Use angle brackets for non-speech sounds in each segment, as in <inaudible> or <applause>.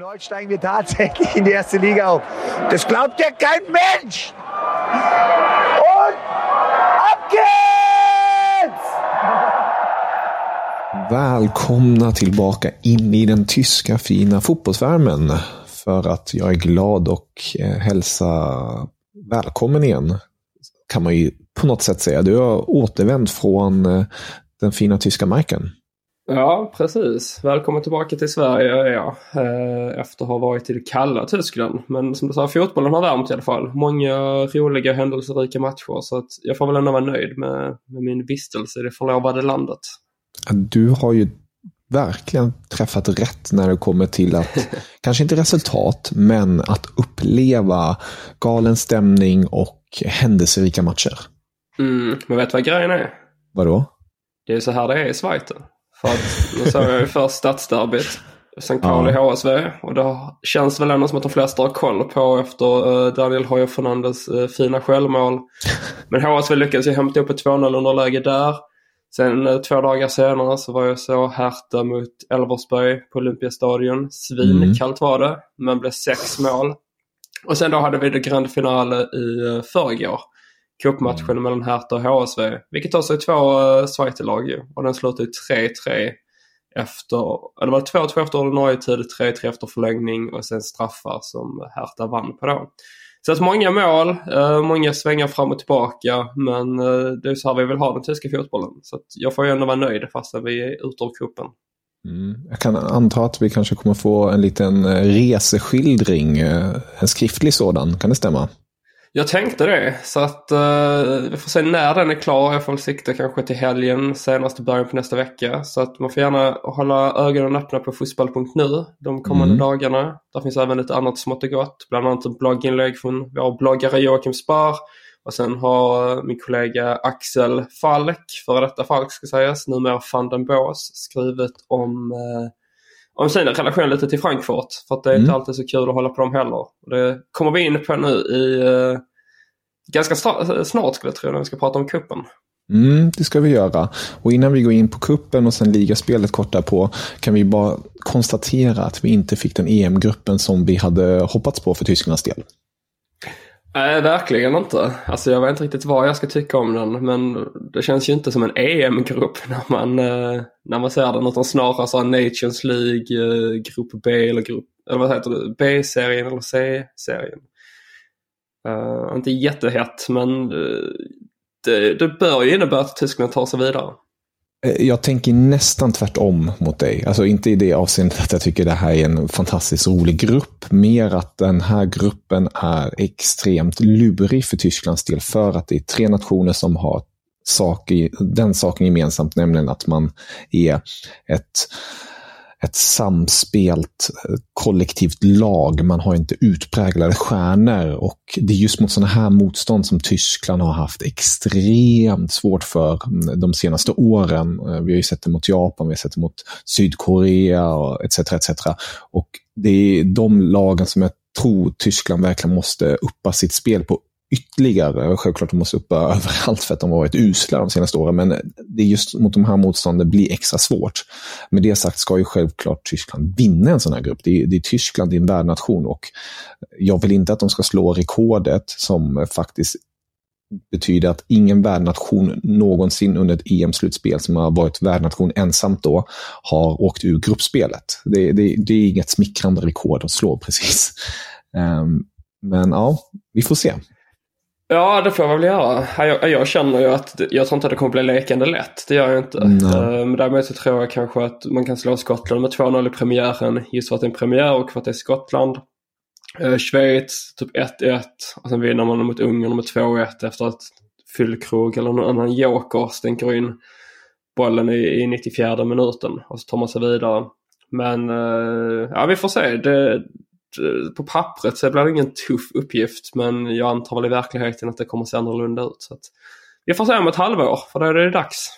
Und heute steigen wir tatsächlich in die erste Liga auf. Das glaubt ja kein Mensch! Und ab geht's! Välkomna tillbaka in i den tyska fina fotbollsvärmen. För att jag är glad och eh, hälsa välkommen igen. Kan man ju på något sätt säga. Du har återvänt från eh, den fina tyska marken. Ja, precis. Välkommen tillbaka till Sverige jag. eh, Efter att ha varit i det kalla Tyskland. Men som du sa, fotbollen har värmt i alla fall. Många roliga händelserika matcher. Så att jag får väl ändå vara nöjd med, med min vistelse i det förlovade landet. Du har ju verkligen träffat rätt när det kommer till att, <laughs> kanske inte resultat, men att uppleva galen stämning och händelserika matcher. Mm, men vet du vad grejen är? Vadå? Det är så här det är i Schweiz. För att nu såg jag ju först stadsderbyt. Sen kval i HSV. Och det känns väl ändå som att de flesta har koll på efter eh, Daniel Hoyer Fernandes eh, fina självmål. Men HSV lyckades ju hämta upp ett 2-0 underläge där. Sen eh, två dagar senare så var jag så Hertha mot Elversberg på Olympiastadion. Svinkallt var det, men blev sex mål. Och sen då hade vi det grand finale i förrgår. Cupmatchen mellan Hertha och HSV. Vilket också är två uh, Schweizerlag ju. Och den slutade ju 3-3 efter, eller var det 2-2 efter ordinarie tid, 3-3 efter förlängning och sen straffar som Hertha vann på då. Så att många mål, eh, många svängar fram och tillbaka men eh, det är så här vi vill ha den tyska fotbollen. Så att jag får ju ändå vara nöjd fastän vi är ute ur cupen. Mm. Jag kan anta att vi kanske kommer få en liten reseskildring, en skriftlig sådan. Kan det stämma? Jag tänkte det, så att uh, vi får se när den är klar. Jag får väl sikta kanske till helgen, senast i början på nästa vecka. Så att man får gärna hålla ögonen öppna på fotboll.nu de kommande Mm. dagarna. Där finns även lite annat smått och gott. Bland annat ett blogginlägg från vår bloggare Joakim Spar. Och sen har eh, min kollega Axel Falk, före detta Falk ska sägas, numera van den Bås, skrivit om eh, om sin relation lite till Frankfurt. För att det är inte Mm. alltid så kul att hålla på dem heller. Det kommer vi in på nu i eh, ganska snart skulle jag tro när vi ska prata om kuppen. Mm, det ska vi göra. Och innan vi går in på kuppen och sen ligaspelet kort därpå kan vi bara konstatera att vi inte fick den EM-gruppen som vi hade hoppats på för Tysklands del. Nej, verkligen inte. Alltså jag vet inte riktigt vad jag ska tycka om den. Men det känns ju inte som en EM-grupp <laughs> när man, eh, när man ser den. Utan snarare så här Nations League, eh, Grupp B eller grupp, eller vad heter det? B-serien eller C-serien. Uh, inte jättehett men det, det bör ju innebära att Tyskland tar sig vidare. Eh, jag tänker nästan tvärtom mot dig. Alltså inte i det avseendet att jag tycker det här är en fantastiskt rolig grupp. Mer att den här gruppen är extremt lurig för Tysklands del. För att det är tre nationer som har sak i, den saken gemensamt, nämligen att man är ett ett samspelt eh, kollektivt lag. Man har inte utpräglade stjärnor och det är just mot sådana här motstånd som Tyskland har haft extremt svårt för mm, de senaste åren. Eh, vi har ju sett det mot Japan, vi har sett det mot Sydkorea och etc. etc. Och det är de lagen som jag tror Tyskland verkligen måste uppa sitt spel på ytterligare. Självklart de måste uppa <laughs> överallt för att de har varit usla de senaste åren, men det är just mot de här motstånden blir extra svårt. Med det sagt ska ju självklart Tyskland vinna en sån här grupp. Det är, det är Tyskland, det är en värdnation och jag vill inte att de ska slå rekordet som faktiskt betyder att ingen värdnation någonsin under ett EM-slutspel som har varit värdnation ensamt då har åkt ur gruppspelet. Det, det, det är inget smickrande rekord att slå precis. Um, men ja, vi får se. Ja, det får jag väl göra. Jag, jag känner ju att jag tror inte att det kommer bli lekande lätt. Det gör jag inte. Eh, Men däremot så tror jag kanske att man kan slå Skottland med 2-0 i premiären. Just för att det är en premiär och för att det är Skottland. Eh, Schweiz typ 1-1. Och sen vinner man mot Ungern med 2-1 efter att Fyllkrog eller någon annan joker stänker in bollen i, i 94 minuten och så tar man sig vidare. Men uh, ja, vi får se. Det, Eh, på pappret så blir det ingen tuff uppgift men jag antar väl i verkligheten att det kommer se annorlunda ut. Så att, vi får se om ett halvår för då är det dags.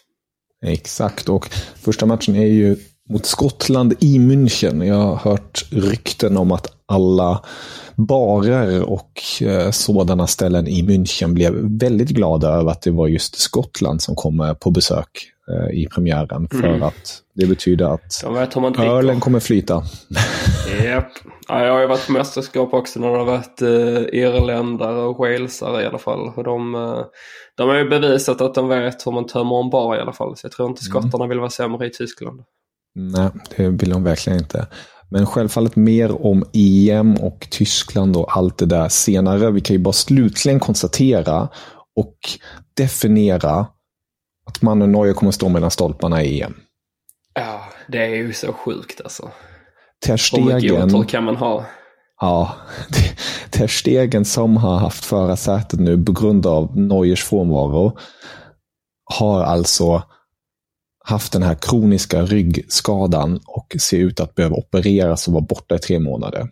Exakt, och första matchen är ju mot Skottland i München. Jag har hört rykten om att alla barer och eh, sådana ställen i München blev väldigt glada över att det var just Skottland som kom eh, på besök i premiären. För mm. att det betyder att ölen kommer flyta. <laughs> Yep. Ja, jag har ju varit på mästerskap också när det har varit uh, irländare och walesare i alla fall. Och de, uh, de har ju bevisat att de vet hur man tömmer en bar i alla fall. Så jag tror inte mm. skottarna mm. vill vara sämre i Tyskland. Nej, det vill de verkligen inte. Men självfallet mer om EM och Tyskland och allt det där senare. Vi kan ju bara slutligen konstatera och definiera att mannen Neuer kommer stå mellan stolparna i EM. Ja, det är ju så sjukt alltså. Ter Stegen, Hur kan man ha? Ja, <laughs> Ter Stegen som har haft förarsätet nu på grund av Neuers frånvaro har alltså haft den här kroniska ryggskadan och ser ut att behöva opereras och vara borta i tre månader.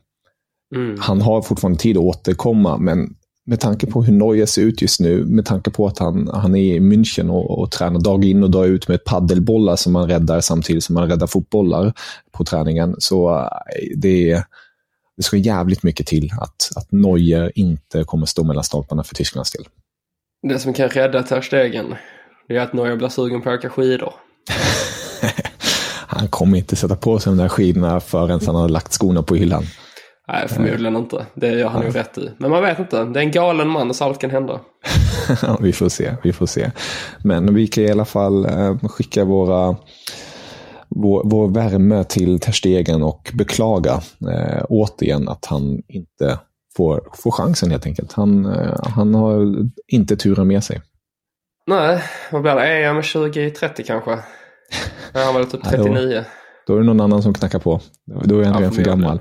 Mm. Han har fortfarande tid att återkomma, men med tanke på hur Neuer ser ut just nu, med tanke på att han, han är i München och, och tränar dag in och dag ut med paddelbollar som man räddar samtidigt som man räddar fotbollar på träningen. Så eh, det, det ska jävligt mycket till att, att Neuer inte kommer stå mellan stolparna för Tysklands del. Det som kan rädda Ter Stegen, det är att Neuer blir sugen på att åka skidor. <laughs> han kommer inte sätta på sig de där skidorna förrän han har lagt skorna på hyllan. Nej, förmodligen inte. Det gör han ju rätt i. Men man vet inte. Det är en galen man så allt kan hända. <laughs> vi får se, vi får se. Men vi kan i alla fall eh, skicka våra vår, vår värme till Terstegen och beklaga eh, återigen att han inte får, får chansen helt enkelt. Han, eh, han har inte turen med sig. Nej, vad blir det? EM 2030 kanske? <laughs> Han var typ 39. då, då, är det någon annan som knackar på. Då är han ja, redan för gammal.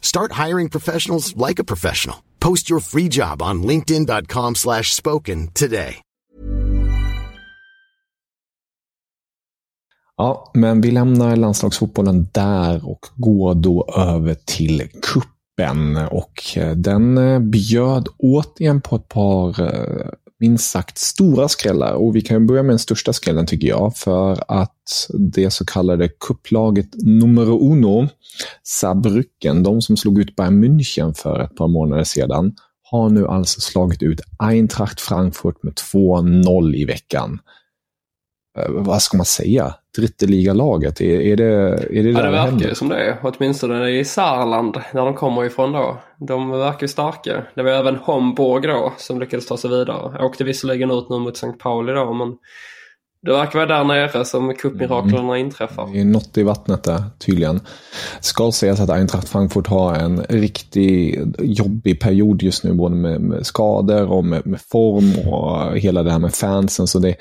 Start hiring professionals like a professional. Post your free job on linkedin.com slash spoken today. Ja, men vi lämnar landslagsfotbollen där och går då över till kuppen och eh, den eh, bjöd återigen på ett par eh, minst sagt stora skrällar. Och vi kan börja med den största skrällen tycker jag. För att det så kallade kupplaget numero uno, Saarbrücken, de som slog ut Bayern München för ett par månader sedan, har nu alltså slagit ut Eintracht Frankfurt med 2-0 i veckan. Eh, vad ska man säga? Dritteligalaget? Är, är det är det Ja, det verkar ju som det. Åtminstone i Saarland, där de kommer ifrån då. De verkar ju starka. Det var även Homburg då som lyckades ta sig vidare. Åkte visserligen ut nu mot St. Pauli då, men det verkar vara där nere som cupmiraklerna mm. inträffar. Det är något i vattnet där tydligen. Ska sägas att Eintracht Frankfurt har en riktigt jobbig period just nu, både med, med skador och med, med, form och hela det här med fansen. Så det,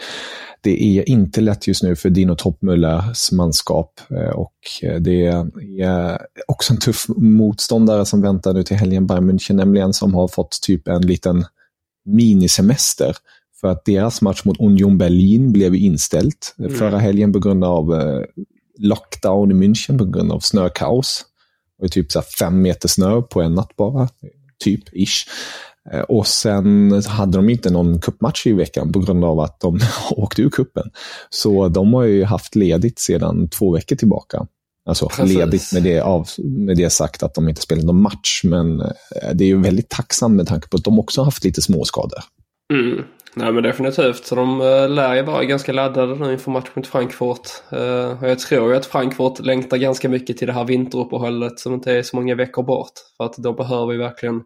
det är inte lätt just nu för Dino Toppmüllers manskap. Eh, och det är också en tuff motståndare som väntar nu till helgen, Bayern München nämligen, som har fått typ en liten minisemester. För att deras match mot Union Berlin blev inställt mm. förra helgen på grund av eh, lockdown i München, på grund av snökaos. Det var typ så fem meter snö på en natt bara, typ, ish. Eh, och sen hade de inte någon kuppmatch i veckan på grund av att de <laughs> åkte ur kuppen. Så de har ju haft ledigt sedan två veckor tillbaka. Alltså Precis. ledigt med det, av, med det sagt att de inte spelat någon match, men eh, det är ju väldigt tacksamt med tanke på att de också har haft lite småskador. Mm. Nej men definitivt. Så de eh, lär ju vara ganska laddade nu inför matchen mot Frankfurt. Eh, och jag tror ju att Frankfurt längtar ganska mycket till det här vinteruppehållet som inte är så många veckor bort. För att då behöver vi verkligen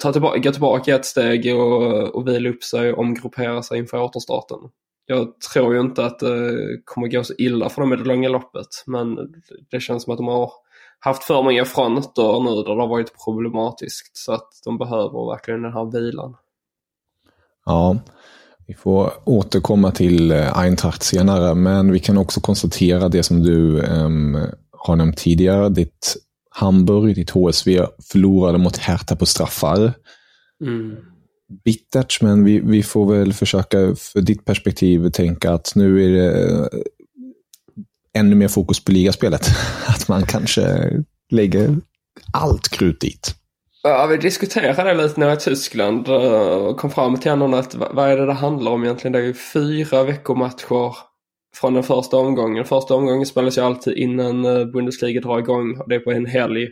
ta tillbaka, gå tillbaka ett steg och, och vila upp sig och omgruppera sig inför återstarten. Jag tror ju inte att det kommer gå så illa för dem i det långa loppet. Men det känns som att de har haft för många fronter nu där det har varit problematiskt. Så att de behöver verkligen den här vilan. Ja, vi får återkomma till eh, Eintracht senare, men vi kan också konstatera det som du um, har nämnt tidigare. Ditt Hamburg, ditt HSV, förlorade mot Hertha på straffar. Mm. Bittert, men vi, vi får väl försöka för ditt perspektiv tänka att nu är det eh, ännu mer fokus på ligaspelet. <laughs> Att man kanske lägger allt krut dit. Ja, vi diskuterade det lite nere i Tyskland eh, och kom fram till honom att vad är det det handlar om egentligen? Det är ju fyra veckomatcher från den första omgången. Första omgången spelas ju alltid innan eh, Bundesliga drar igång och det är på en helg.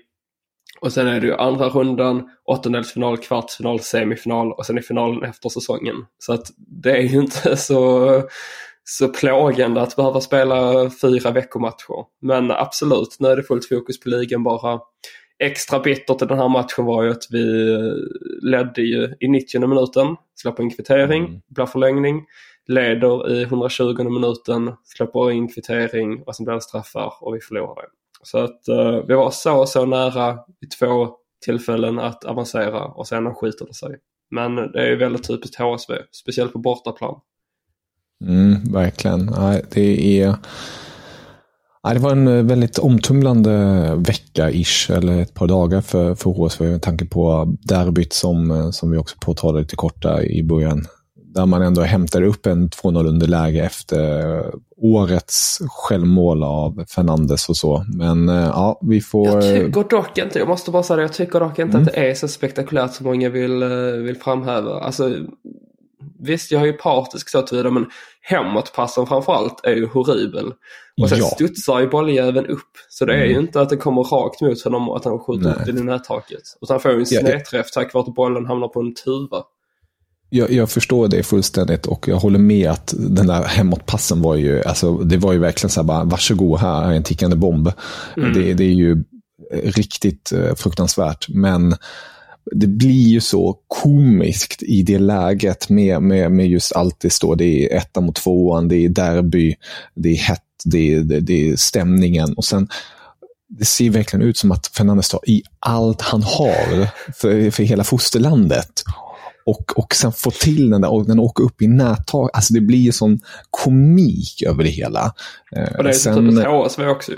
Och sen är det ju andra rundan, åttondelsfinal, kvartsfinal, semifinal och sen är finalen efter säsongen. Så att det är ju inte <laughs> så, så plågande att behöva spela fyra veckomatcher. Men absolut, nu är det fullt fokus på ligan bara extra bittert i den här matchen var ju att vi ledde ju i 90 minuten, släpper en kvittering, mm. blir förlängning, leder i 120 minuten, släpper in kvittering och sen blir det straffar och vi förlorade. Så att uh, vi var så så nära i två tillfällen att avancera och sen skiter det sig. Men det är ju väldigt typiskt HSV, speciellt på bortaplan. Mm, verkligen. Det är det var en eh, väldigt omtumlande vecka-ish, eller ett par dagar för, för HSV med tanke på derbyt som, eh, som vi också påtalade lite korta i början. Där man ändå hämtar upp en 2-0 underläge efter årets självmål av Fernandes och så. Men eh, ja, vi får... Jag tycker dock inte, jag måste bara säga det, jag tycker dock inte mm. att det är så spektakulärt som många vill, vill framhäva. Alltså, Visst, jag är ju partisk så tillvida men hemåtpassen framförallt är ju horribel. Och sen ja. studsar ju bolljäveln upp. Så det är mm. ju inte att det kommer rakt mot honom och att han skjuter upp den i nättaket. Utan han får ju en snedträff ja, tack vare att bollen hamnar på en tuva. Jag, jag, förstår det fullständigt och jag håller med att den där hemåtpassen var ju, alltså, det var ju verkligen så här bara, varsågod här är en tickande bomb. Mm. Det, det är ju riktigt eh, fruktansvärt. Men det blir ju så komiskt i det läget med, med, med just allt det står. Det är etta mot tvåan, det är derby, det är hett, det är, det, det är stämningen. Och sen det ser verkligen ut som att Fernandes tar i allt han har för, för hela fosterlandet. Och, och sen få till den där och den åker upp i nättag. Alltså det blir ju sån komik över det hela. Och det är sen, typ HSV också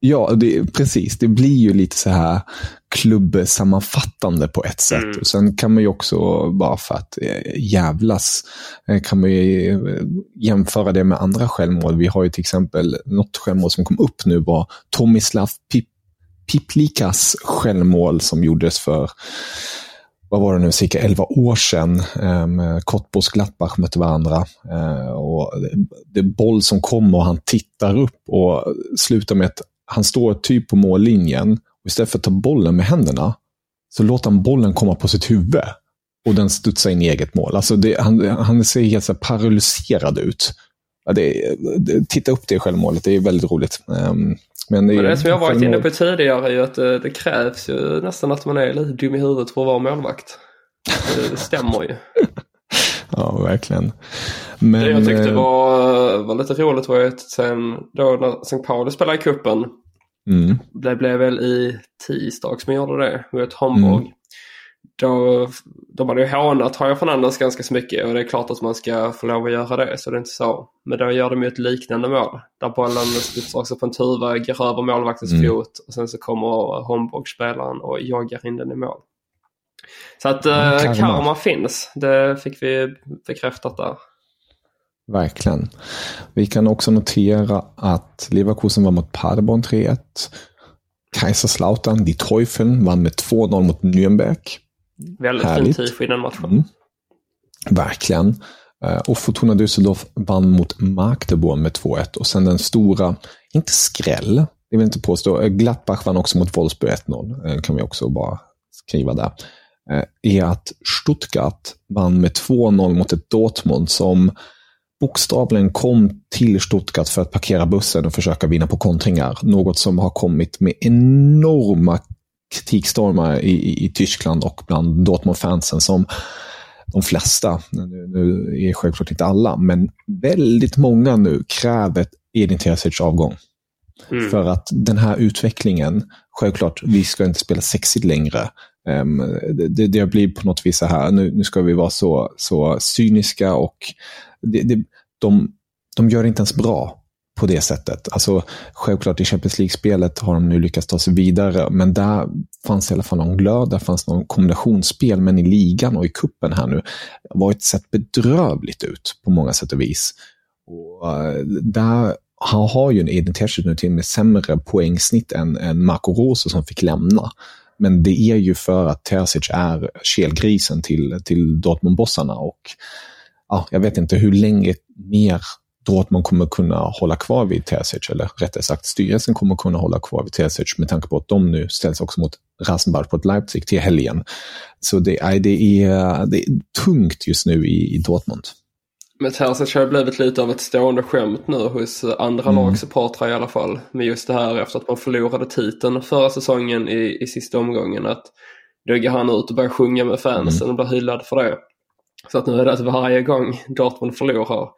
Ja, det, precis. Det blir ju lite så här klubbsammanfattande på ett sätt. Mm. Och sen kan man ju också, bara för att eh, jävlas, eh, kan man ju eh, jämföra det med andra självmål. Vi har ju till exempel något självmål som kom upp nu var Tomislav Pip Piplikas självmål som gjordes för vad var det nu, cirka 11 år sedan. Eh, Cottbus Gladbach mötte varandra. Eh, och det är boll som kommer och han tittar upp och slutar med ett han står typ på mållinjen och istället för att ta bollen med händerna så låter han bollen komma på sitt huvud och den studsar in i eget mål. Alltså det, han, han ser helt så paralyserad ut. Ja, det, det, titta upp det självmålet, det är väldigt roligt. Um, men det, men det som jag varit inne på tidigare är ju att det, det, krävs ju nästan att man är lite dum i huvudet för att vara målvakt. <laughs> Det stämmer ju. Ja, verkligen. Men, det jag tyckte eh, var, var lite roligt var att sen då när St. Pauli spelade i cupen. Mm. Det blev väl i tisdags man gjorde det mot Hamburg. Mm. Då, de hade ju hånat Harja Fernandes ganska så mycket och det är klart att man ska få lov att göra det så det är inte så. Men då gör de ju ett liknande mål. Där bollen studsar också på en tuva, går över målvaktens mm. fot och sen så kommer Hamburg-spelaren och joggar in den i mål. Så att mm, karma. karma finns. Det fick vi bekräftat där. Verkligen. Vi kan också notera att Leverkusen var mot Paderborn 3-1. Kaiserslautern, die Teufeln, vann med 2-0 mot Nürnberg. Väldigt fint tifo i den matchen. Mm. Verkligen. Eh, och Fortuna Düsseldorf vann mot Magdeburg med 2-1. Och sen den stora, inte skräll, det vill inte påstå, eh, Gladbach vann också mot Wolfsburg 1-0. Eh, kan vi också bara skriva där. Är att Stuttgart vann med 2-0 mot ett Dortmund som bokstavligen kom till Stuttgart för att parkera bussen och försöka vinna på kontringar. Något som har kommit med enorma kritikstormar i, i, i Tyskland och bland Dortmund-fansen som de flesta, nu, nu är självklart inte alla, men väldigt många nu kräver Edin Terzic avgång. Mm. För att den här utvecklingen, självklart, vi ska inte spela sexigt längre. Ehm, det, det blir på något vis så här, nu, nu ska vi vara så, så cyniska och det, det, de, de gör det inte ens bra på det sättet. Alltså, självklart i Champions League-spelet har de nu lyckats ta sig vidare, men där fanns i alla fall någon glöd, där fanns någon kombinationsspel, men i ligan och i kuppen här nu var ett sett bedrövligt ut på många sätt och vis. Och, uh, där han har ju en identitet nu till och med sämre poängsnitt än, än Marco Rose som fick lämna. Men det är ju för att Terzic är kelgrisen till, till Dortmund-bossarna och ja, jag vet inte hur länge mer Dortmund kommer kunna hålla kvar vid Terzic, eller rättare sagt styrelsen kommer kunna hålla kvar vid Terzic med tanke på att de nu ställs också mot Rasenbach på ett Leipzig till helgen. Så det är, det är, det är tungt just nu i, i Dortmund. Men Terzic har blivit lite av ett stående skämt nu hos andra mm. lagsupportrar i alla fall. Med just det här efter att man förlorade titeln förra säsongen i, i sista omgången. Att då går han ut och börjar sjunga med fansen mm. och blir hyllad för det. Så att nu är det att varje gång Dortmund förlorar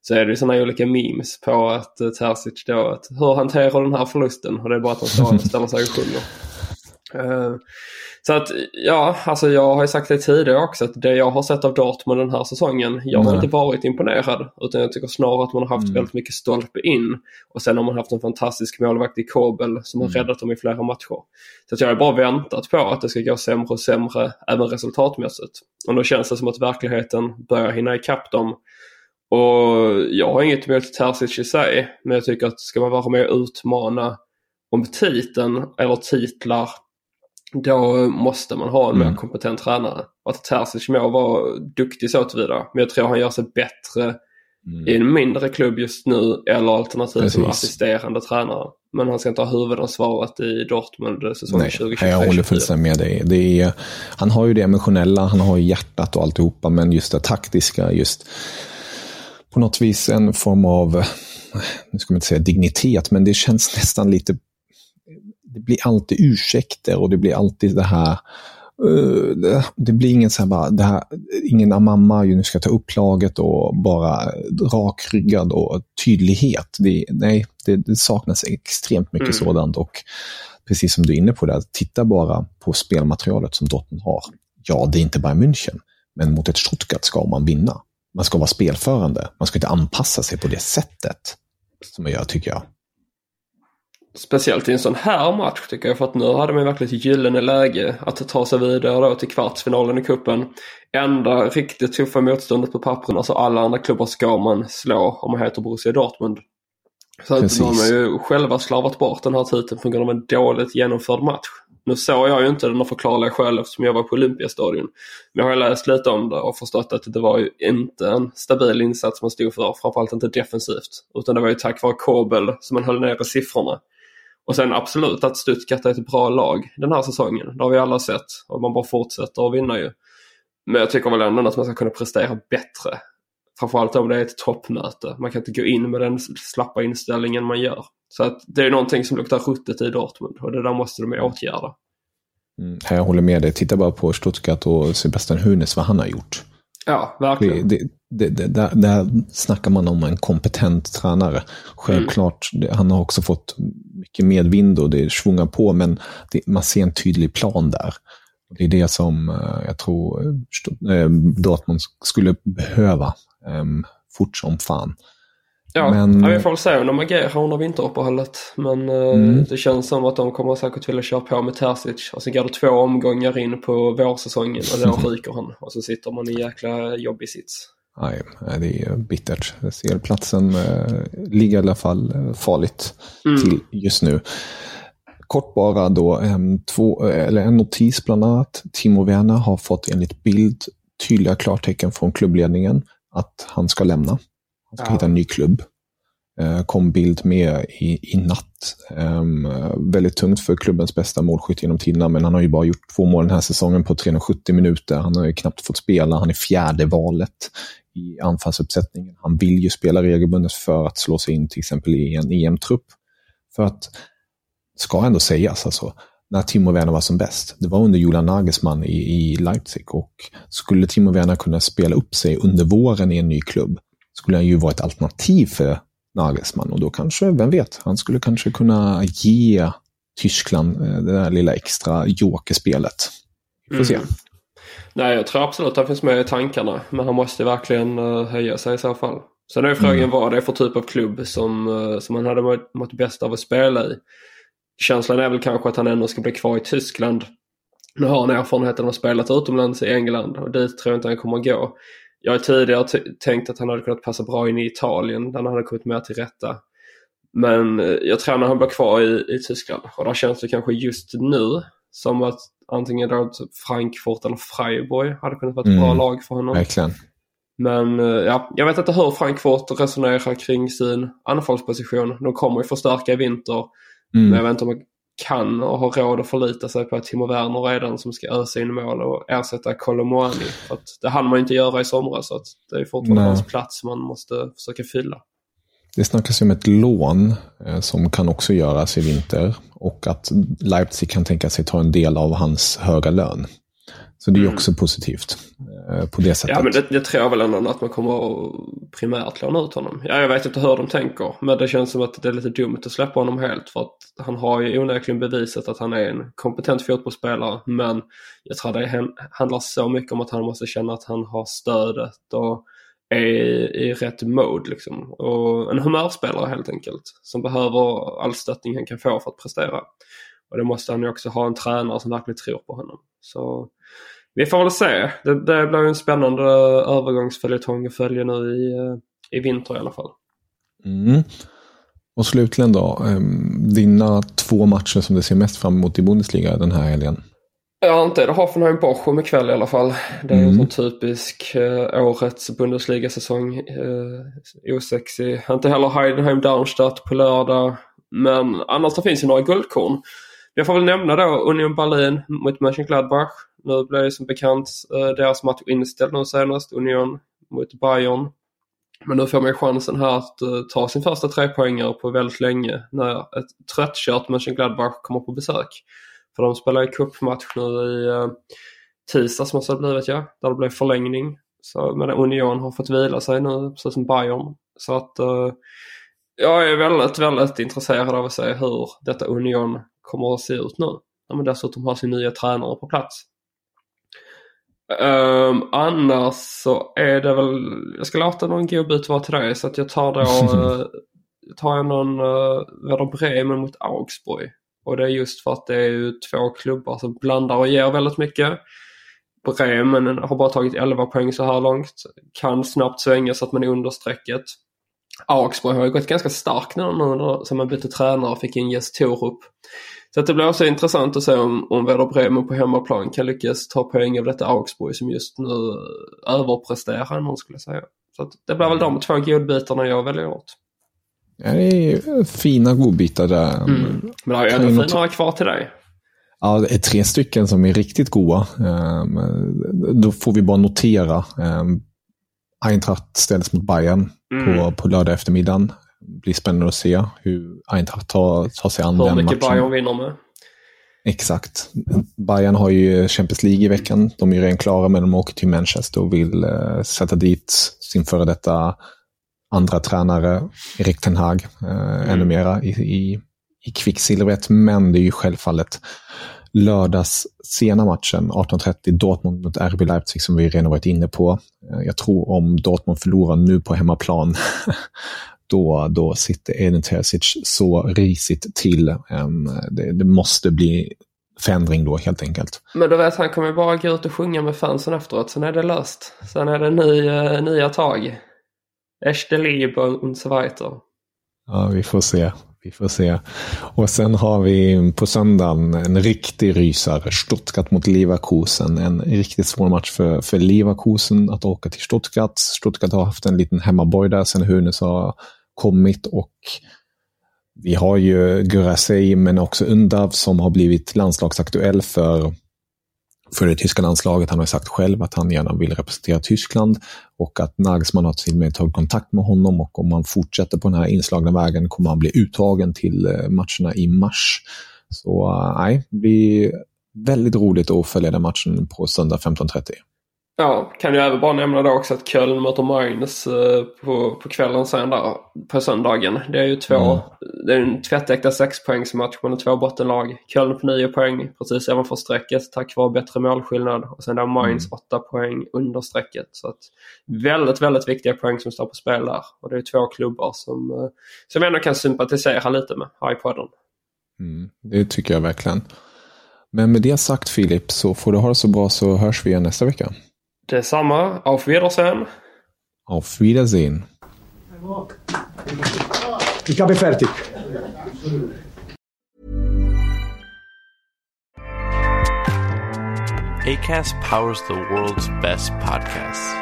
så är det sådana olika memes på att uh, Terzic då, att hur hanterar den här förlusten? Och det är bara att och ställer sig och sjunger. Uh, så att ja, alltså jag har ju sagt det tidigare också att det jag har sett av Dortmund den här säsongen, jag har inte varit imponerad. Utan jag tycker snarare att man har haft mm. väldigt mycket stolpe in. Och sen har man haft en fantastisk målvakt i Kobel som har mm. räddat dem i flera matcher. Så att jag har bara väntat på att det ska gå sämre och sämre även resultatmässigt. Och då känns det som att verkligheten börjar hinna ikapp dem. Och jag har inget emot Terzic i sig, men jag tycker att ska man vara med och utmana om titeln eller titlar, då måste man ha en mm. mer kompetent tränare. Att Terzic må vara duktig så tillvida, men jag tror han gör sig bättre mm. i en mindre klubb just nu eller alternativt som assisterande tränare. Men han ska inte ha huvudansvaret i Dortmund säsongen 2023. Jag håller fullständigt med dig. Det är, han har ju det emotionella, han har ju hjärtat och alltihopa, men just det taktiska, just på något vis en form av, nu ska man inte säga dignitet, men det känns nästan lite, det blir alltid ursäkter och det blir alltid det här, uh, det blir ingen så här bara, det här, ingen mamma nu ska ta upp laget och bara rakryggad och tydlighet. Det, nej, det, det saknas extremt mycket mm. sådant och precis som du är inne på, det, titta bara på spelmaterialet som Dortmund har. Ja, det är inte bara München, men mot ett Stuttgart ska man vinna man ska vara spelförande. Man ska inte anpassa sig på det sättet som man gör, tycker jag. Speciellt i en sån här match tycker jag för att nu hade man verkligen ett gyllene läge att ta sig vidare då till kvartsfinalen i kuppen. Enda riktigt tuffa motståndet på pappren, alltså alla andra klubbar ska man slå om man heter Borussia Dortmund. Så att de har ju själva slavat bort den här titeln på grund av en dåligt genomförd match. Nu såg jag ju inte den av förklarliga skäl eftersom jag var på Olympiastadion. Men jag har läst lite om det och förstått att det var ju inte en stabil insats man stod för. Framförallt inte defensivt. Utan det var ju tack vare Kobel som man höll nere siffrorna. Och sen absolut att Stuttgart är ett bra lag den här säsongen. Det har vi alla sett. Och man bara fortsätter att vinna ju. Men jag tycker väl ändå att man ska kunna prestera bättre. Framförallt om det är ett toppmöte. Man kan inte gå in med den slappa inställningen man gör. Så att det är någonting som luktar ruttet i Dortmund och det där måste de åtgärda. Mm, jag håller med dig. Titta bara på Stuttgart och Sebastian Hunes, vad han har gjort. Ja, verkligen. Det, det, det, där, där snackar man om en kompetent tränare. Självklart, mm. han har också fått mycket medvind och det svungar på, men man ser en tydlig plan där. Det är det som uh, jag tror uh, Dortmund skulle behöva um, fort som fan. Ja, men... ja, vi får väl se om de agerar under vinteruppehållet. Men eh, mm. det känns som att de kommer säkert vilja köra på med Terzic. Och sen går det två omgångar in på vårsäsongen och då <laughs> ryker han. Och så sitter man i en jäkla jobbig sits. Nej, det är bittert. Jag ser platsen eh, ligga i alla fall eh, farligt mm. till just nu. Kort bara då, en, två, eller en notis bland annat. Timo Werner har fått enligt bild tydliga klartecken från klubbledningen att han ska lämna. Han ska ja. hitta en ny klubb. Eh, kom bild med i, i natt. Um, väldigt tungt för klubbens bästa målskytt genom tiderna, men han har ju bara gjort två mål den här säsongen på 370 minuter. Han har ju knappt fått spela. Han är fjärde valet i anfallsuppsättningen. Han vill ju spela regelbundet för att slå sig in till exempel i en EM-trupp. För att, ska ändå sägas, alltså, när Timo Werner var som bäst, det var under Julian Nagelsmann i, i Leipzig. Och skulle Timo Werner kunna spela upp sig under våren i en ny klubb, skulle han ju vara ett alternativ för Nagelsmann. Och då kanske, vem vet, han skulle kanske kunna ge Tyskland eh, det där lilla extra jokerspelet. Vi får se. Mm. Nej, jag tror absolut att han finns med i tankarna. Men han måste verkligen uh, höja sig i så fall. Sen är frågan mm. vad det är för typ av klubb som, uh, som han hade mått bäst av att spela i. Känslan är väl kanske att han ändå ska bli kvar i Tyskland. Nu har han erfarenheten av att spela utomlands i England och dit tror jag inte han kommer att gå. Jag har tidigare tänkt att han hade kunnat passa bra in i Italien där han hade kommit mer till rätta. Men eh, jag tror att han blir kvar i, i Tyskland och där känns det kanske just nu som att antingen då Frankfurt eller Freiburg hade kunnat vara ett mm, bra lag för honom. Verkligen. Men eh, ja, jag vet inte hur Frankfurt resonerar kring sin anfallsposition. De kommer ju förstärka i vinter. Mm. Men jag vet inte om man kan och har råd att förlita sig på att Timo Werner redan som ska ösa in mål och ersätta Kolomoani. För att det hann man inte göra i somras så att det är fortfarande Nej. hans plats man måste försöka fylla. Det snackas ju om ett lån eh, som kan också göras i vinter och att Leipzig kan tänka sig ta en del av hans höga lön. Så det är mm. också positivt eh, på det sättet. Ja, men det, det tror jag väl ändå att man kommer att primärt låna ut honom. Ja, jag vet inte hur de tänker, men det känns som att det är lite dumt att släppa honom helt för att han har ju onekligen bevisat att han är en kompetent fotbollsspelare. Men jag tror det handlar så mycket om att han måste känna att han har stödet och är i rätt mode liksom. Och en humörspelare helt enkelt som behöver all stöttning han kan få för att prestera. Och det måste han ju också ha en tränare som verkligen tror på honom. Så vi får väl se. Det, det blir en spännande övergångsföljetong att följa nu i, i vinter i alla fall. Mm. Och slutligen då, ehm, dina två matcher som du ser mest fram emot i Bundesliga den här helgen? Ja, inte är det Hoffenheim-Bochum ikväll i alla fall. Det är mm. en sån typisk eh, årets Bundesliga-säsong. Eh, osexig. Inte heller Heidenheim-Darmstadt på lördag. Men annars så finns ju några guldkorn. Jag får väl nämna då Union Berlin mot Mönchengladbach. Nu blev som bekant eh, deras match inställd nu senast, Union mot Bayern. Men nu får man ju chansen här att eh, ta sin första trepoängare på väldigt länge när ett tröttkört Mönchengladbach kommer på besök. För de spelar ju cupmatch nu i eh, tisdags måste det ha blivit ja, där det blev förlängning. Så, men Union har fått vila sig nu, precis som Bayern. Så att uh, jag är väldigt, väldigt intresserad av att se hur detta Union kommer att se ut nu. När man dessutom har sin nya tränare på plats. Um, annars så är det väl, jag ska låta någon god bit vara till dig så att jag tar då, uh, <laughs> tar jag någon uh, Werder Bremen mot Augsburg. Och det är just för att det är två klubbar som blandar och ger väldigt mycket. Bremen har bara tagit 11 poäng så här långt. Kan snabbt svänga så att man är under strecket. Augsburg har ju gått ganska starkt nu som man bytte tränare och fick in Jes Torup. Så det blir också intressant att se om, om Werder Bremen på hemmaplan kan lyckas ta poäng av detta Augsburg som just nu överpresterar någon skulle jag säga. Så det blir väl de två godbitarna jag väljer åt. Ja, det är fina godbitar där. Mm. Men det har ju ändå några kvar till dig. Ja, det är tre stycken som är riktigt goda. Ehm, då får vi bara notera. Ehm, Eintracht ställs mot Bayern mm. på, på lördag eftermiddagen. Blir spännande att se hur Eintracht tar, tar sig an hur den matchen. Mycket Bayern vinner med. Exakt. Bayern har ju Champions League i veckan. De är ju redan klara men de åker till Manchester och vill uh, sätta dit sin före detta andra tränare, Erik Ten Hag, uh, mm. ännu mera i, i, i kvicksilvret. Men det är ju självfallet lördags sena matchen 18.30 Dortmund mot RB Leipzig som vi redan varit inne på. Eh, jag tror om Dortmund förlorar nu på hemmaplan <laughs> då, då sitter Edin Terzic så risigt till. Det, det, måste bli förändring då helt enkelt. Men du vet, han kommer bara gå ut och sjunga med fansen efteråt, sen är det löst. Sen är det ny, uh, nya tag. Echte Liebe und so weiter. Ja, vi får se. Vi får se. Och sen har vi på söndagen en riktig rysare. Stuttgart mot Leverkusen. En riktigt svår match för, för Leverkusen att åka till Stuttgart. Stuttgart har haft en liten hemmaborg där sen Hunes har kommit och vi har ju Gurasei men också Undav som har blivit landslagsaktuell för för det tyska landslaget. Han har sagt själv att han gärna vill representera Tyskland och att Nagelsmann har till och med tagit kontakt med honom och om han fortsätter på den här inslagna vägen kommer han bli uttagen till eh, matcherna i mars. Så eh, nej, det blir väldigt roligt att följa den matchen på söndag 15.30. Ja, kan jag även bara nämna då också att Köln möter Mainz eh, på, på kvällen sen där på söndagen. Det är ju två, mm. det är en tvättäkta sexpoängsmatch mellan två bottenlag. Köln på nio poäng precis ovanför strecket tack vare bättre målskillnad och sen där Mainz mm. åtta poäng under strecket. Så att väldigt, väldigt viktiga poäng som står på spel där. Och det är två klubbar som, eh, som jag ändå kan sympatisera lite med här i podden. Mm, det tycker jag verkligen. Men med det sagt Filip så får du ha det så bra så hörs vi igen nästa vecka. Detsamma. Auf Wiedersehen. Auf Wiedersehen. Ich habe fertig. ACAST powers the world's best podcasts.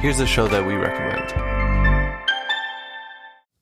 Here's a show that we recommend.